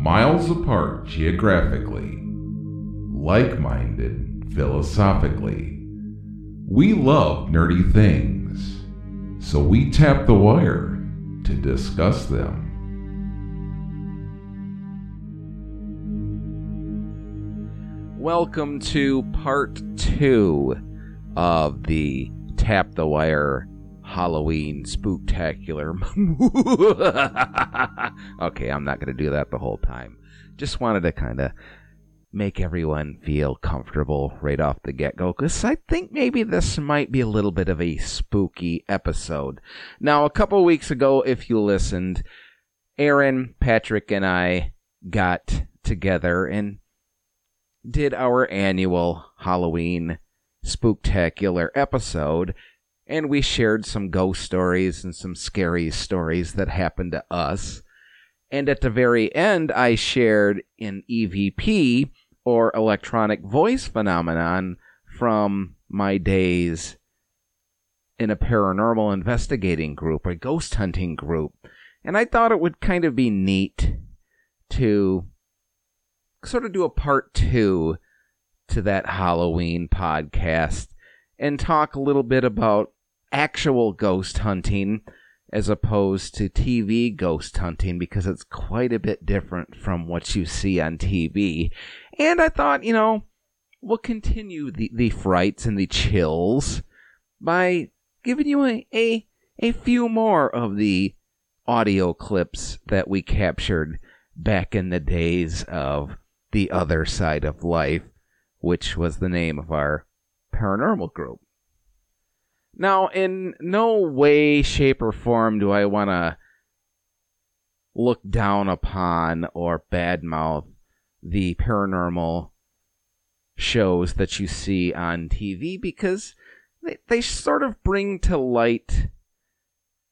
miles apart geographically, like minded philosophically. We love nerdy things, so we tap the wire to discuss them. Welcome to part two of the Tap the Wire Halloween Spooktacular. okay, I'm not going to do that the whole time. Just wanted to kind of make everyone feel comfortable right off the get go because I think maybe this might be a little bit of a spooky episode. Now, a couple weeks ago, if you listened, Aaron, Patrick, and I got together and did our annual Halloween spooktacular episode, and we shared some ghost stories and some scary stories that happened to us. And at the very end, I shared an EVP or electronic voice phenomenon from my days in a paranormal investigating group, a ghost hunting group. And I thought it would kind of be neat to sort of do a part two to that Halloween podcast and talk a little bit about actual ghost hunting as opposed to TV ghost hunting because it's quite a bit different from what you see on TV. And I thought, you know, we'll continue the, the frights and the chills by giving you a, a, a few more of the audio clips that we captured back in the days of the other side of life, which was the name of our paranormal group. Now, in no way, shape, or form do I want to look down upon or badmouth the paranormal shows that you see on TV because they, they sort of bring to light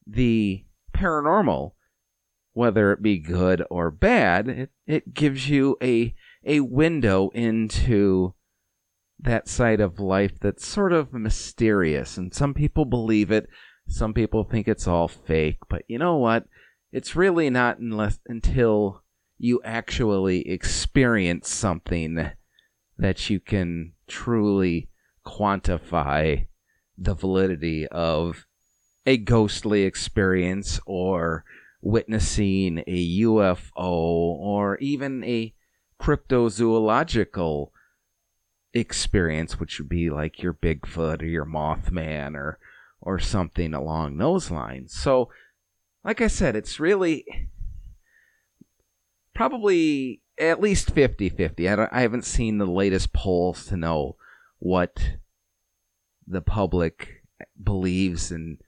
the paranormal, whether it be good or bad. It, it gives you a a window into that side of life that's sort of mysterious. And some people believe it, some people think it's all fake. But you know what? It's really not unless until you actually experience something that you can truly quantify the validity of a ghostly experience or witnessing a UFO or even a cryptozoological experience, which would be like your Bigfoot or your Mothman or or something along those lines. So, like I said, it's really probably at least 50-50. I, I haven't seen the latest polls to know what the public believes and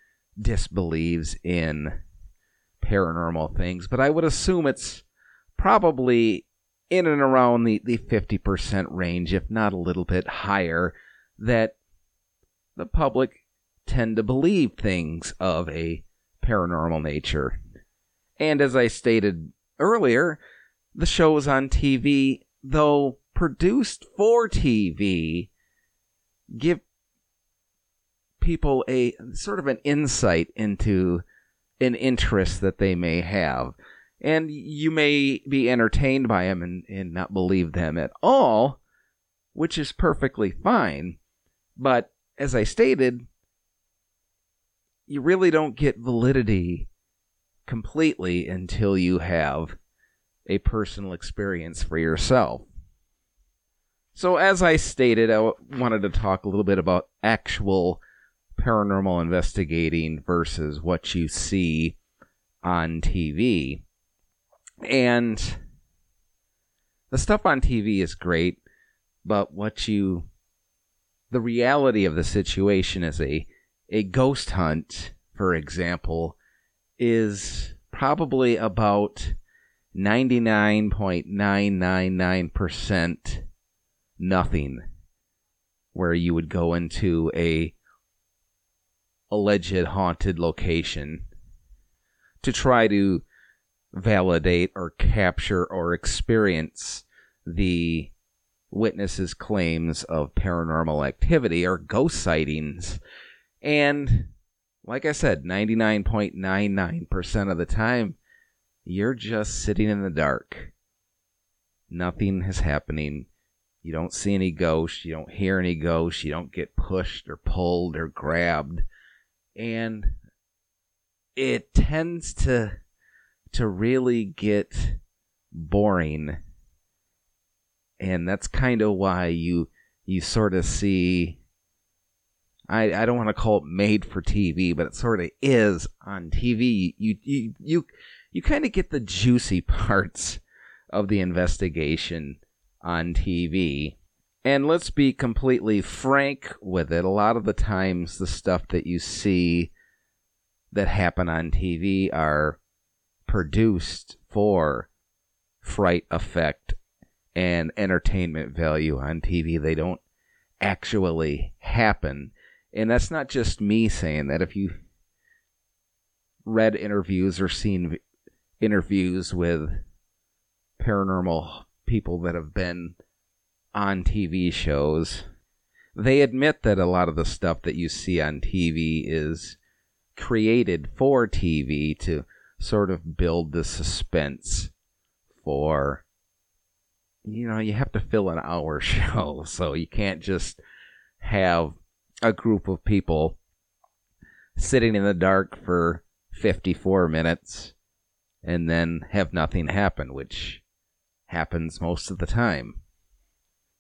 disbelieves in paranormal things, but I would assume it's probably in and around the, the 50% range, if not a little bit higher, that the public tend to believe things of a paranormal nature. And as I stated earlier, the shows on TV, though produced for TV, give people a sort of an insight into an interest that they may have and you may be entertained by them and, and not believe them at all, which is perfectly fine. But as I stated, you really don't get validity completely until you have a personal experience for yourself. So, as I stated, I wanted to talk a little bit about actual paranormal investigating versus what you see on TV. And the stuff on TV is great, but what you the reality of the situation is a a ghost hunt, for example, is probably about 99.999% nothing where you would go into a alleged haunted location to try to validate or capture or experience the witnesses' claims of paranormal activity or ghost sightings. And like I said, 99.99% of the time, you're just sitting in the dark. nothing is happening. You don't see any ghosts. You don't hear any ghosts. You don't get pushed or pulled or grabbed. And it tends to to really get boring. And that's kind of why you you sort of see I, I don't want to call it made for TV, but it sort of is on TV. You you you you kind of get the juicy parts of the investigation on TV. And let's be completely frank with it. A lot of the times, the stuff that you see that happen on TV are produced for fright effect and entertainment value on TV. They don't actually happen. And that's not just me saying that. If you read interviews or seen interviews with paranormal people that have been on TV shows, they admit that a lot of the stuff that you see on TV is created for TV to sort of build the suspense for you know, you have to fill an hour show, so you can't just have a group of people sitting in the dark for 54 minutes and then have nothing happen, which happens most of the time.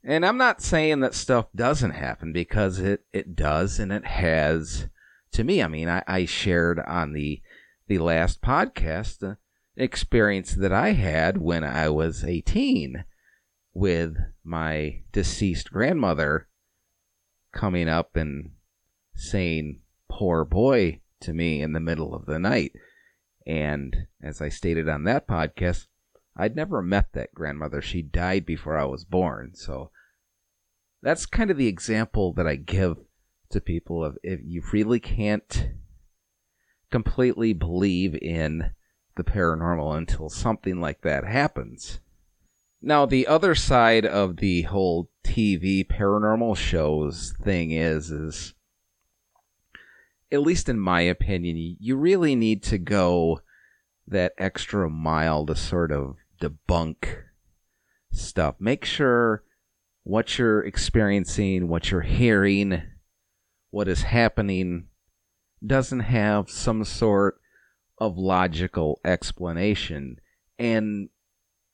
And I'm not saying that stuff doesn't happen because it, it does and it has to me. I mean, I, I shared on the the last podcast the experience that I had when I was 18 with my deceased grandmother coming up and saying poor boy to me in the middle of the night. And as I stated on that podcast, I'd never met that grandmother. She died before I was born. So that's kind of the example that I give to people of if you really can't completely believe in the paranormal until something like that happens. Now, the other side of the whole TV paranormal shows thing is, is at least in my opinion, you really need to go that extra mile to sort of debunk stuff. Make sure what you're experiencing, what you're hearing, what is happening doesn't have some sort of logical explanation. And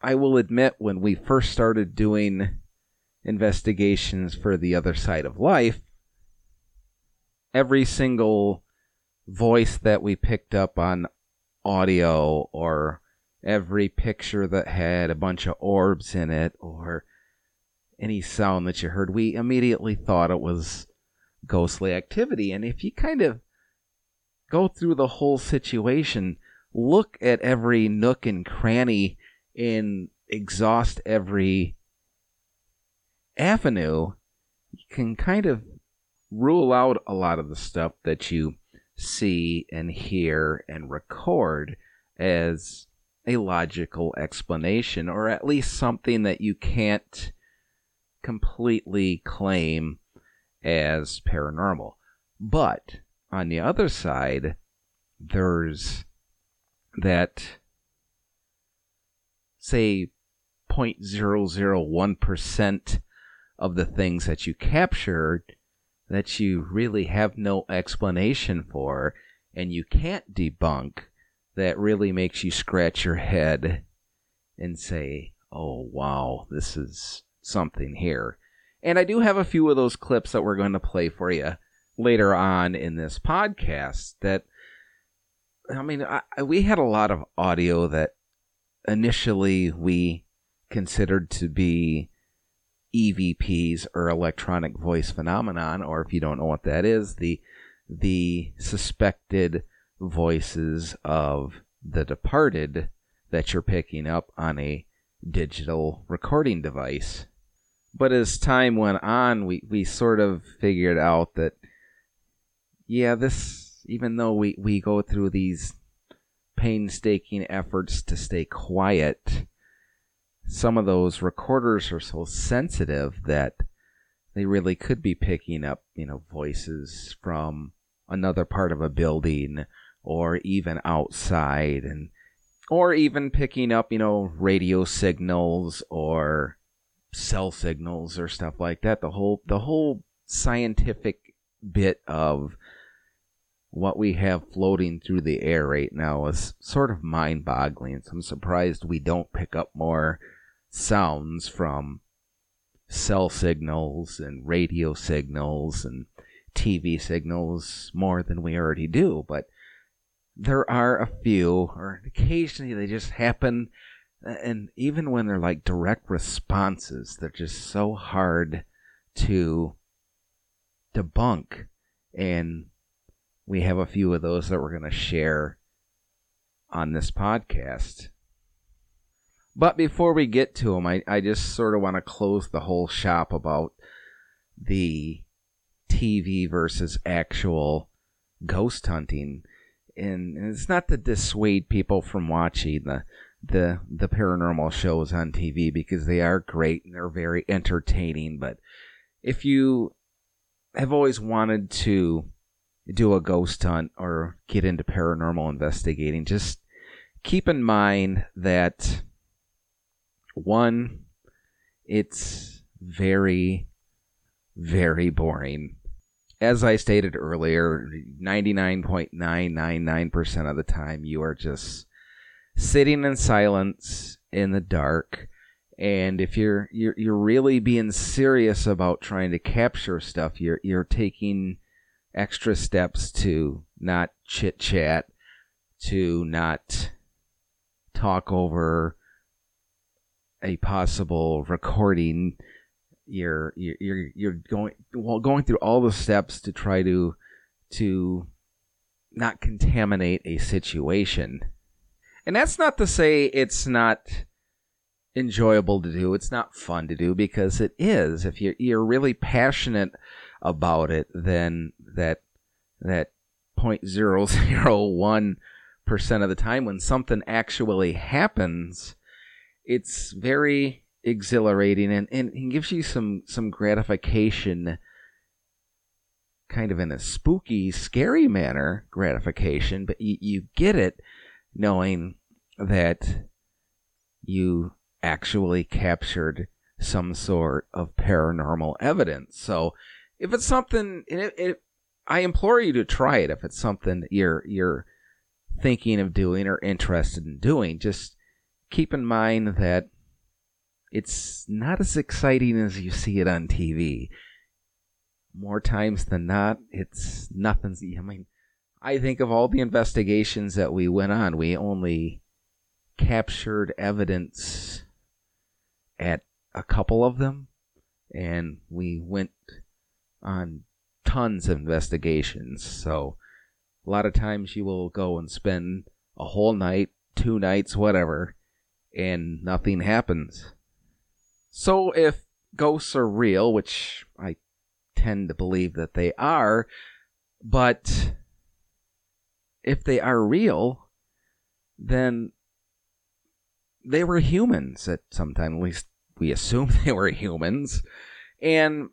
I will admit, when we first started doing investigations for the other side of life, every single voice that we picked up on audio or every picture that had a bunch of orbs in it or any sound that you heard, we immediately thought it was ghostly activity. And if you kind of go through the whole situation, look at every nook and cranny and exhaust every avenue, you can kind of rule out a lot of the stuff that you see and hear and record as a logical explanation, or at least something that you can't completely claim as paranormal. But on the other side, there's that, say, 0.001% of the things that you captured that you really have no explanation for and you can't debunk that really makes you scratch your head and say, oh, wow, this is something here. And I do have a few of those clips that we're going to play for you later on in this podcast that I mean, I, we had a lot of audio that initially we considered to be EVPs or electronic voice phenomenon, or if you don't know what that is, the the suspected voices of the departed that you're picking up on a digital recording device. But as time went on, we, we sort of figured out that, yeah, this, even though we, we go through these painstaking efforts to stay quiet, some of those recorders are so sensitive that they really could be picking up, you know, voices from another part of a building or even outside and or even picking up, you know, radio signals or cell signals or stuff like that. The whole the whole scientific bit of what we have floating through the air right now is sort of mind boggling. So I'm surprised we don't pick up more sounds from cell signals and radio signals and TV signals more than we already do. But there are a few, or occasionally they just happen. And even when they're like direct responses, they're just so hard to debunk. And we have a few of those that we're going to share on this podcast. But before we get to them, I, I just sort of want to close the whole shop about the TV versus actual ghost hunting. And it's not to dissuade people from watching the the the paranormal shows on TV because they are great and they're very entertaining. But if you have always wanted to do a ghost hunt or get into paranormal investigating, just keep in mind that one, it's very, very boring. As I stated earlier, 99.999% of the time, you are just sitting in silence in the dark. And if you're, you're, you're really being serious about trying to capture stuff, you're, you're taking extra steps to not chit chat, to not talk over a possible recording. You're you're you're going well going through all the steps to try to to not contaminate a situation. And that's not to say it's not enjoyable to do. It's not fun to do because it is. If you're you're really passionate about it, than that that point zero zero one percent of the time when something actually happens, it's very exhilarating and, and it gives you some some gratification kind of in a spooky scary manner gratification but you, you get it knowing that you actually captured some sort of paranormal evidence. So if it's something, it, it, I implore you to try it. If it's something that you're you're thinking of doing or interested in doing, just keep in mind that it's not as exciting as you see it on TV. More times than not, it's nothing. I mean, I think of all the investigations that we went on, we only captured evidence at a couple of them, and we went on tons of investigations. So a lot of times you will go and spend a whole night, two nights, whatever, and nothing happens. So if ghosts are real, which I tend to believe that they are, but if they are real, then they were humans at some time. At least we assume they were humans. And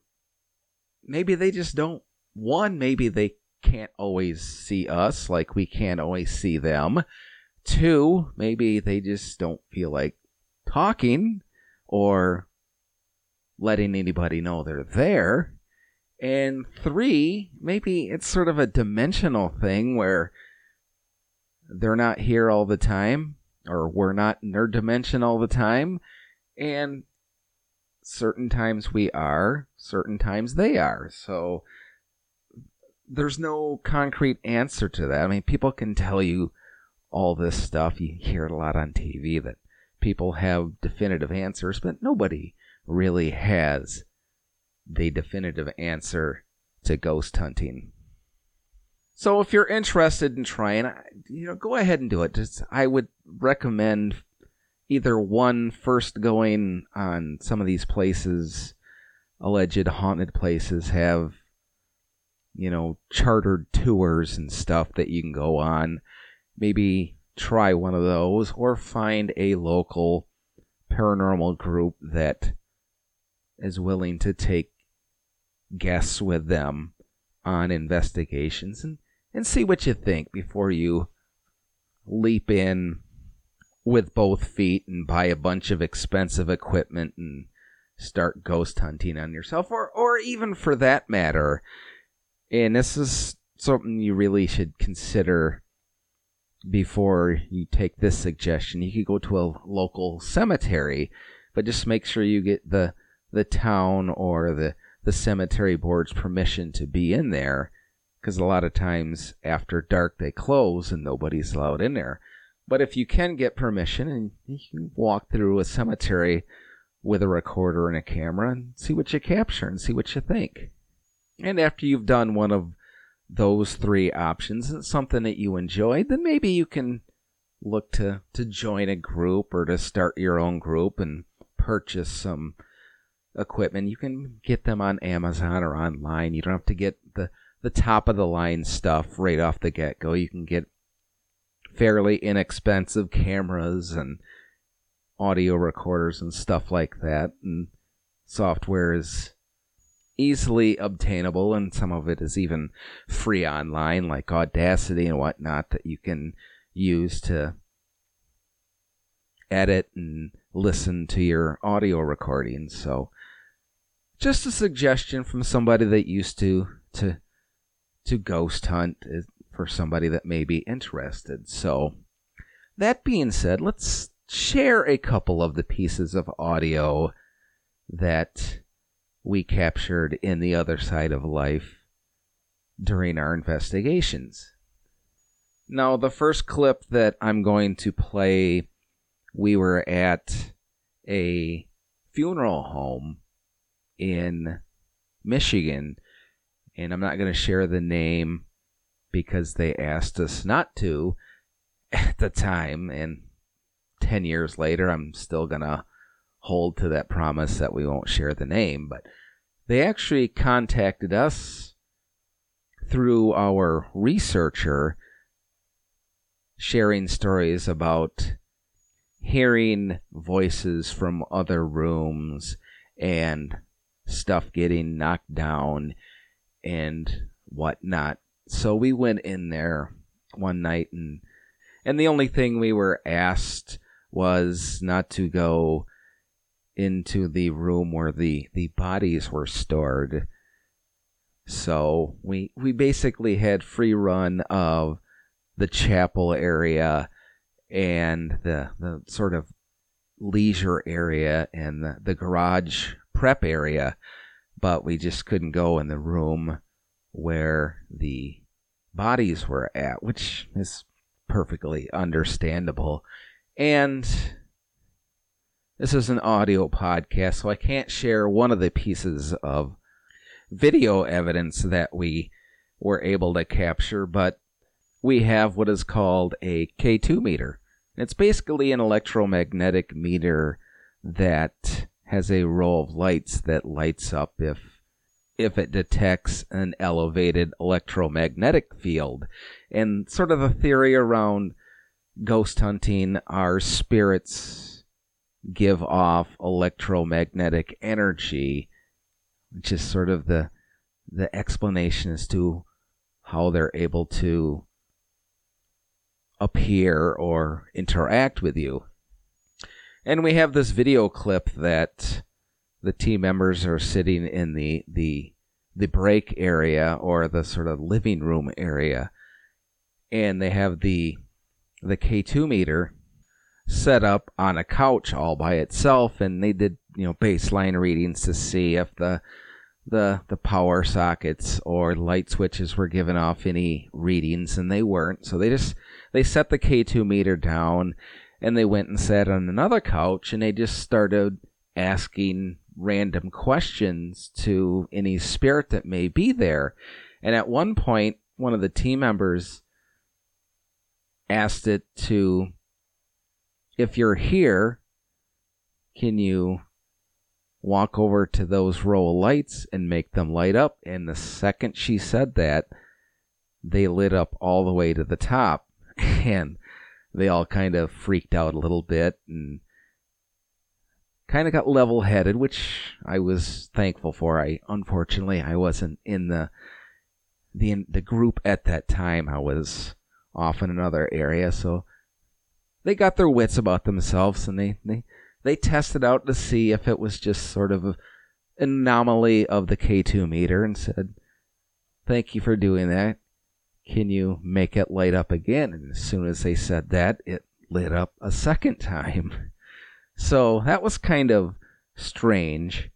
maybe they just don't. One, maybe they can't always see us like we can't always see them. Two, maybe they just don't feel like talking or letting anybody know they're there. And three, maybe it's sort of a dimensional thing where they're not here all the time, or we're not in their dimension all the time, and certain times we are, certain times they are. So there's no concrete answer to that. I mean, people can tell you all this stuff. You hear it a lot on TV that people have definitive answers, but nobody really has the definitive answer to ghost hunting. So if you're interested in trying, you know, go ahead and do it. Just I would recommend either one first going on some of these places, alleged haunted places, have you know chartered tours and stuff that you can go on. Maybe try one of those, or find a local paranormal group that is willing to take guests with them on investigations and, and see what you think before you leap in with both feet and buy a bunch of expensive equipment and start ghost hunting on yourself or or even for that matter and this is something you really should consider before you take this suggestion. You could go to a local cemetery but just make sure you get the the town or the the cemetery board's permission to be in there because a lot of times after dark they close and nobody's allowed in there but if you can get permission and you can walk through a cemetery with a recorder and a camera and see what you capture and see what you think. And after you've done one of those three options and something that you enjoyed, then maybe you can look to, to join a group or to start your own group and purchase some equipment. You can get them on Amazon or online. You don't have to get the, the top of the line stuff right off the get go. You can get fairly inexpensive cameras and audio recorders and stuff like that. And software is easily obtainable, and some of it is even free online, like Audacity and whatnot, that you can use to edit and listen to your audio recordings. So, just a suggestion from somebody that used to to to ghost hunt for somebody that may be interested. So, that being said, let's share a couple of the pieces of audio that we captured in the other side of life during our investigations. Now, the first clip that I'm going to play, we were at a funeral home in Michigan, and I'm not going to share the name because they asked us not to at the time, and 10 years later, I'm still going to hold to that promise that we won't share the name. But they actually contacted us through our researcher sharing stories about hearing voices from other rooms and stuff getting knocked down and whatnot. So we went in there one night and and the only thing we were asked was not to go into the room where the, the bodies were stored. So we we basically had free run of the chapel area and the the sort of leisure area and the, the garage prep area, but we just couldn't go in the room where the bodies were at, which is perfectly understandable. And this is an audio podcast, so I can't share one of the pieces of video evidence that we were able to capture, but we have what is called a K2 meter. It's basically an electromagnetic meter that has a row of lights that lights up if if it detects an elevated electromagnetic field. And sort of the theory around ghost hunting, our spirits give off electromagnetic energy, which is sort of the the explanation as to how they're able to appear or interact with you. And we have this video clip that the team members are sitting in the the the break area or the sort of living room area. And they have the the K2 meter set up on a couch all by itself. And they did you know baseline readings to see if the the the power sockets or light switches were giving off any readings. And they weren't. So they just they set the K2 meter down and they went and sat on another couch and they just started asking random questions to any spirit that may be there and at one point one of the team members asked it to, if you're here, can you walk over to those row of lights and make them light up? And the second she said that, they lit up all the way to the top. And they all kind of freaked out a little bit and kind of got level headed, which I was thankful for. I unfortunately I wasn't in the the the group at that time. I was off in another area. So they got their wits about themselves and they, they, they tested out to see if it was just sort of an anomaly of the K2 meter and said, Thank you for doing that. Can you make it light up again? And as soon as they said that, it lit up a second time. So that was kind of strange.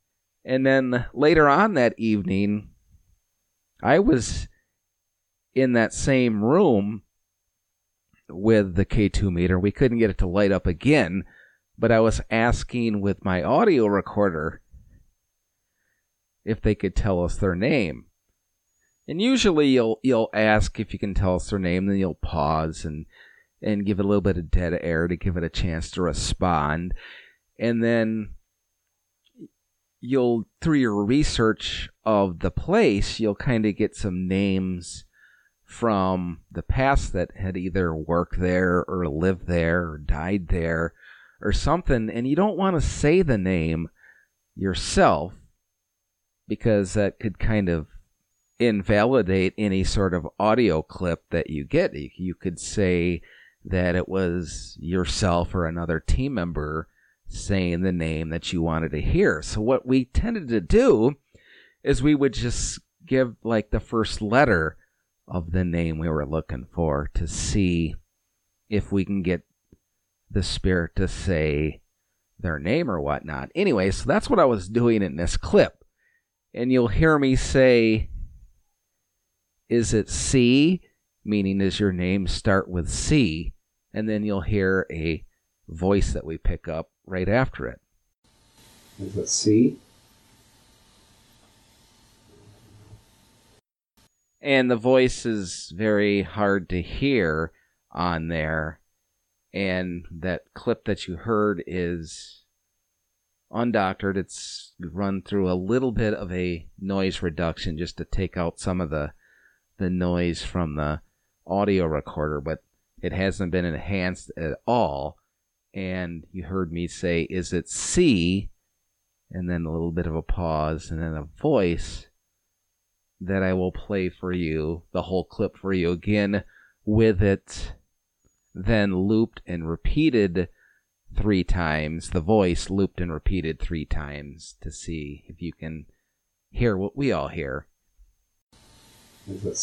And then later on that evening, I was in that same room with the K2 meter. We couldn't get it to light up again, but I was asking with my audio recorder if they could tell us their name. And usually you'll you'll ask if you can tell us their name, then you'll pause and and give it a little bit of dead air to give it a chance to respond. And then you'll through your research of the place, you'll kind of get some names from the past that had either worked there or lived there or died there or something, and you don't want to say the name yourself because that could kind of invalidate any sort of audio clip that you get. You could say that it was yourself or another team member saying the name that you wanted to hear. So what we tended to do is we would just give like the first letter of the name we were looking for to see if we can get the spirit to say their name or whatnot. Anyway, so that's what I was doing in this clip. And you'll hear me say, Is it C? Meaning, does your name start with C? And then you'll hear a voice that we pick up right after it. It C? And the voice is very hard to hear on there. And that clip that you heard is undoctored. It's run through a little bit of a noise reduction just to take out some of the the noise from the audio recorder, but it hasn't been enhanced at all and you heard me say, Is it C? And then a little bit of a pause, and then a voice that I will play for you, the whole clip for you again, with it then looped and repeated three times. The voice looped and repeated three times to see if you can hear what we all hear. Is it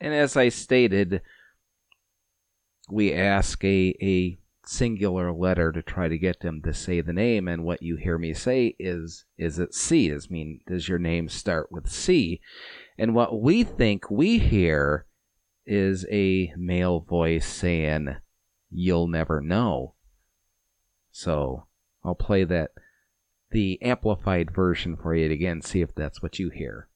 And as I stated, we ask a, a singular letter to try to get them to say the name, and what you hear me say is is it C? Does mean does your name start with C? And what we think we hear is a male voice saying, You'll never know. So I'll play that the amplified version for you again, see if that's what you hear.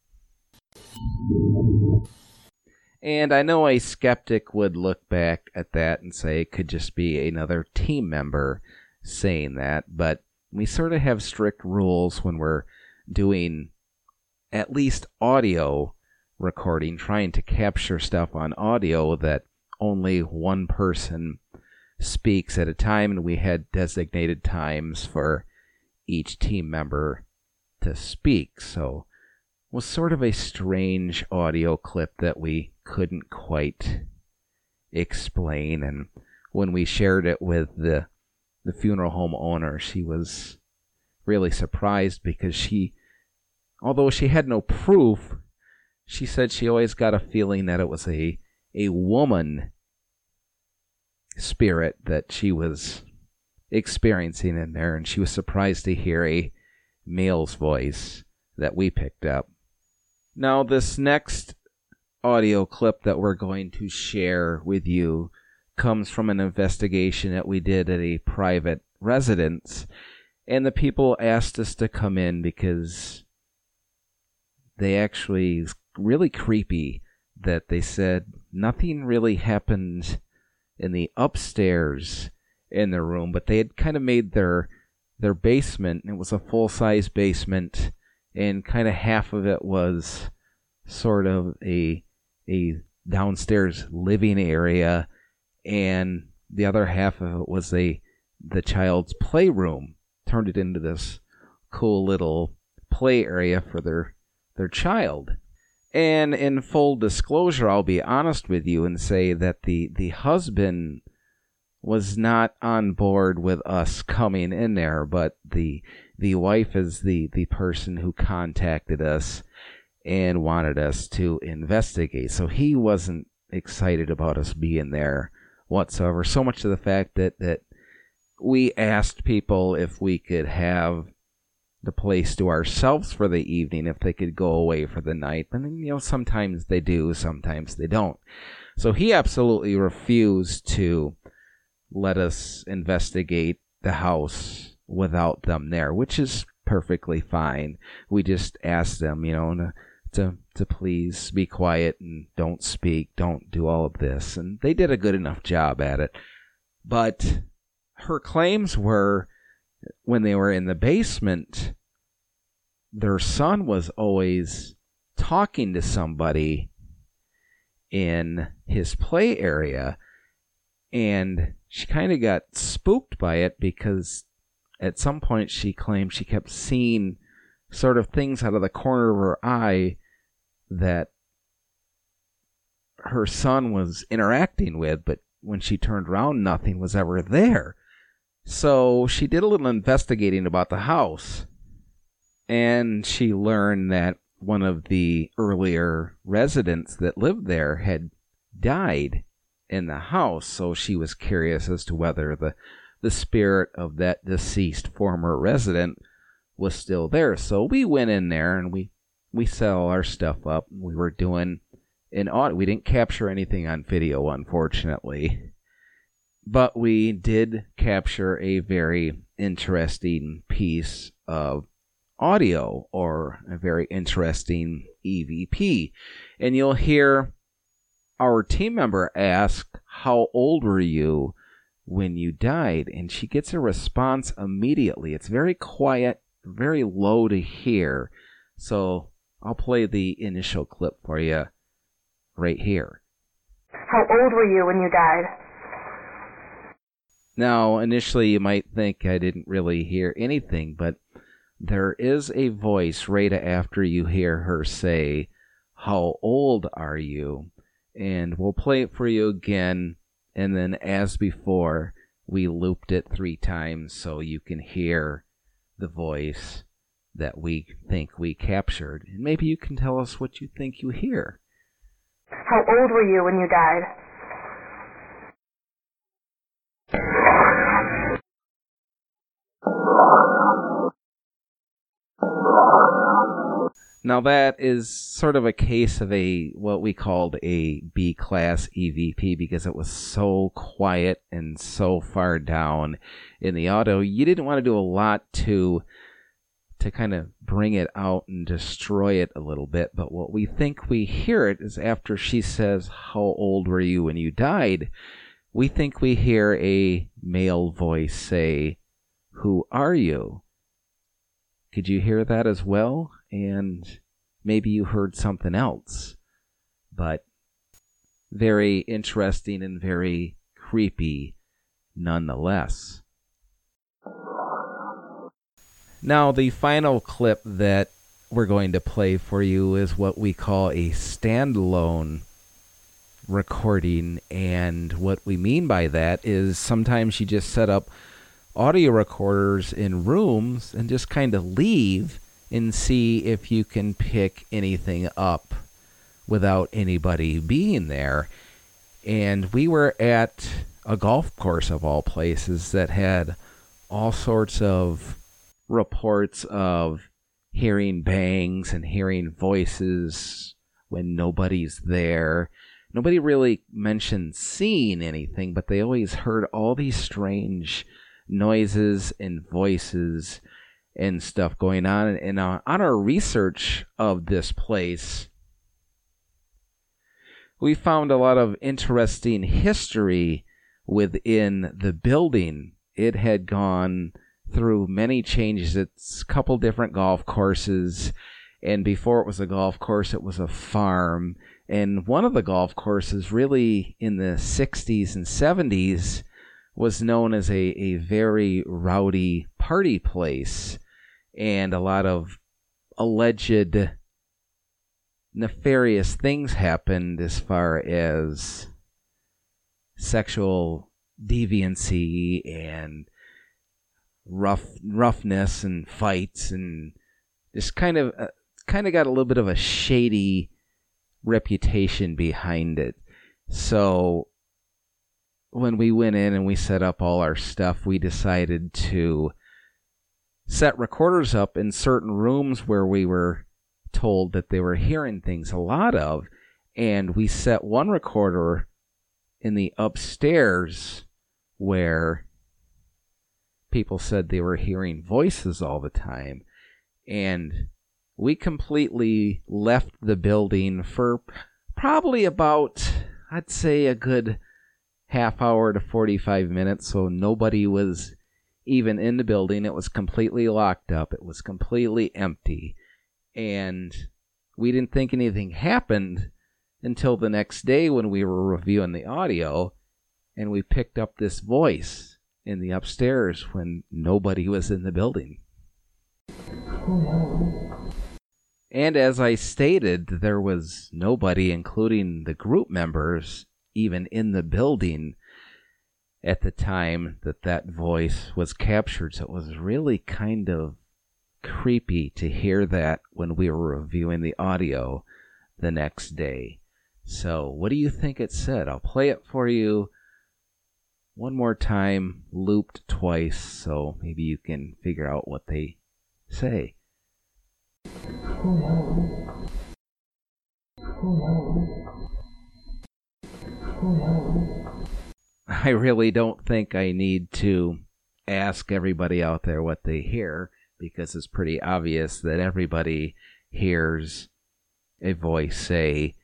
And I know a skeptic would look back at that and say it could just be another team member saying that, but we sort of have strict rules when we're doing at least audio recording, trying to capture stuff on audio that only one person speaks at a time, and we had designated times for each team member to speak. So it was sort of a strange audio clip that we couldn't quite explain. And when we shared it with the the funeral home owner, she was really surprised because she, although she had no proof, she said she always got a feeling that it was a a woman spirit that she was experiencing in there, and she was surprised to hear a male's voice that we picked up. Now, this next audio clip that we're going to share with you comes from an investigation that we did at a private residence, and the people asked us to come in because they actually really creepy that they said nothing really happened in the upstairs in their room, but they had kind of made their their basement. It was a full size basement, and kind of half of it was sort of a a downstairs living area, and the other half of it was a the child's playroom. Turned it into this cool little play area for their their child. And in full disclosure, I'll be honest with you and say that the the husband was not on board with us coming in there, but the the wife is the the person who contacted us and wanted us to investigate. So he wasn't excited about us being there whatsoever. So much to the fact that that we asked people if we could have the place to ourselves for the evening if they could go away for the night. And you know, sometimes they do, sometimes they don't. So he absolutely refused to let us investigate the house without them there, which is perfectly fine. We just asked them, you know, to, to please be quiet and don't speak, don't do all of this, and they did a good enough job at it. But her claims were when they were in the basement, their son was always talking to somebody in his play area and she kind of got spooked by it because at some point she claimed she kept seeing sort of things out of the corner of her eye that her son was interacting with, but when she turned around, nothing was ever there. So she did a little investigating about the house, and she learned that one of the earlier residents that lived there had died in the house, so she was curious as to whether the the spirit of that deceased former resident was still there. So we went in there and we we set all our stuff up. We were doing an audit. We didn't capture anything on video, unfortunately, but we did capture a very interesting piece of audio or a very interesting EVP. And you'll hear our team member ask, How old were you when you died? And she gets a response immediately. It's very quiet, very low to hear. So I'll play the initial clip for you right here. How old were you when you died? Now, initially, you might think I didn't really hear anything, but there is a voice right after you hear her say, How old are you? and we'll play it for you again. And then, as before, we looped it three times so you can hear the voice that we think we captured. And maybe you can tell us what you think you hear. How old were you when you died? Now that is sort of a case of a what we called a B class EVP because it was so quiet and so far down in the auto. You didn't want to do a lot to to kind of bring it out and destroy it a little bit, but what we think we hear it is after she says, "How old were you when you died?" We think we hear a male voice say, "Who are you?" Could you hear that as well? and maybe you heard something else. But very interesting and very creepy nonetheless. Now, the final clip that we're going to play for you is what we call a standalone recording. And what we mean by that is sometimes you just set up audio recorders in rooms and just kind of leave and see if you can pick anything up without anybody being there. And we were at a golf course of all places that had all sorts of reports of hearing bangs and hearing voices when nobody's there. Nobody really mentioned seeing anything, but they always heard all these strange noises and voices and stuff going on. And uh, on our research of this place, we found a lot of interesting history within the building. It had gone through many changes. It's a couple different golf courses, and before it was a golf course, it was a farm. And one of the golf courses, really in the 60s and 70s, was known as a, a very rowdy party place, and a lot of alleged nefarious things happened as far as sexual deviancy and rough roughness and fights and just kind of uh, kind of got a little bit of a shady reputation behind it. So when we went in and we set up all our stuff, we decided to set recorders up in certain rooms where we were told that they were hearing things a lot of. And we set one recorder in the upstairs where people said they were hearing voices all the time. And we completely left the building for probably about, I'd say, a good half hour to 45 minutes. So nobody was even in the building. It was completely locked up, it was completely empty. And we didn't think anything happened until the next day when we were reviewing the audio and we picked up this voice in the upstairs when nobody was in the building. And as I stated, there was nobody, including the group members, even in the building at the time that that voice was captured. So it was really kind of creepy to hear that when we were reviewing the audio the next day. So, what do you think it said? I'll play it for you one more time, looped twice, so maybe you can figure out what they say. I really don't think I need to ask everybody out there what they hear because it's pretty obvious that everybody hears a voice say,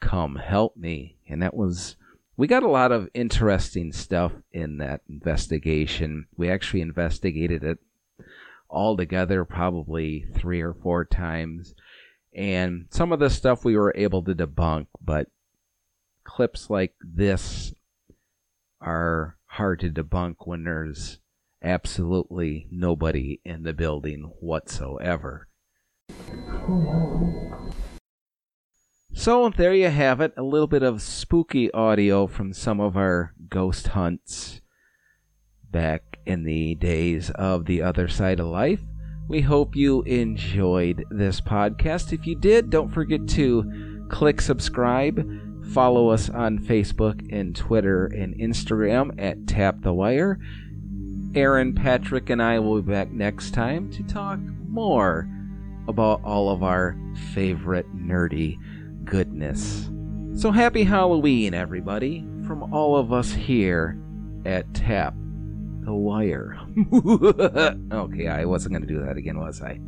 Come help me. And that was, we got a lot of interesting stuff in that investigation. We actually investigated it all together probably three or four times. And some of the stuff we were able to debunk, but clips like this are hard to debunk when there's absolutely nobody in the building whatsoever. So there you have it, a little bit of spooky audio from some of our ghost hunts back in the days of the other side of life. We hope you enjoyed this podcast. If you did, don't forget to click subscribe. Follow us on Facebook and Twitter and Instagram at Tap the Wire. Aaron, Patrick, and I will be back next time to talk more about all of our favorite nerdy goodness. So happy Halloween, everybody, from all of us here at Tap the Wire. okay, I wasn't going to do that again, was I?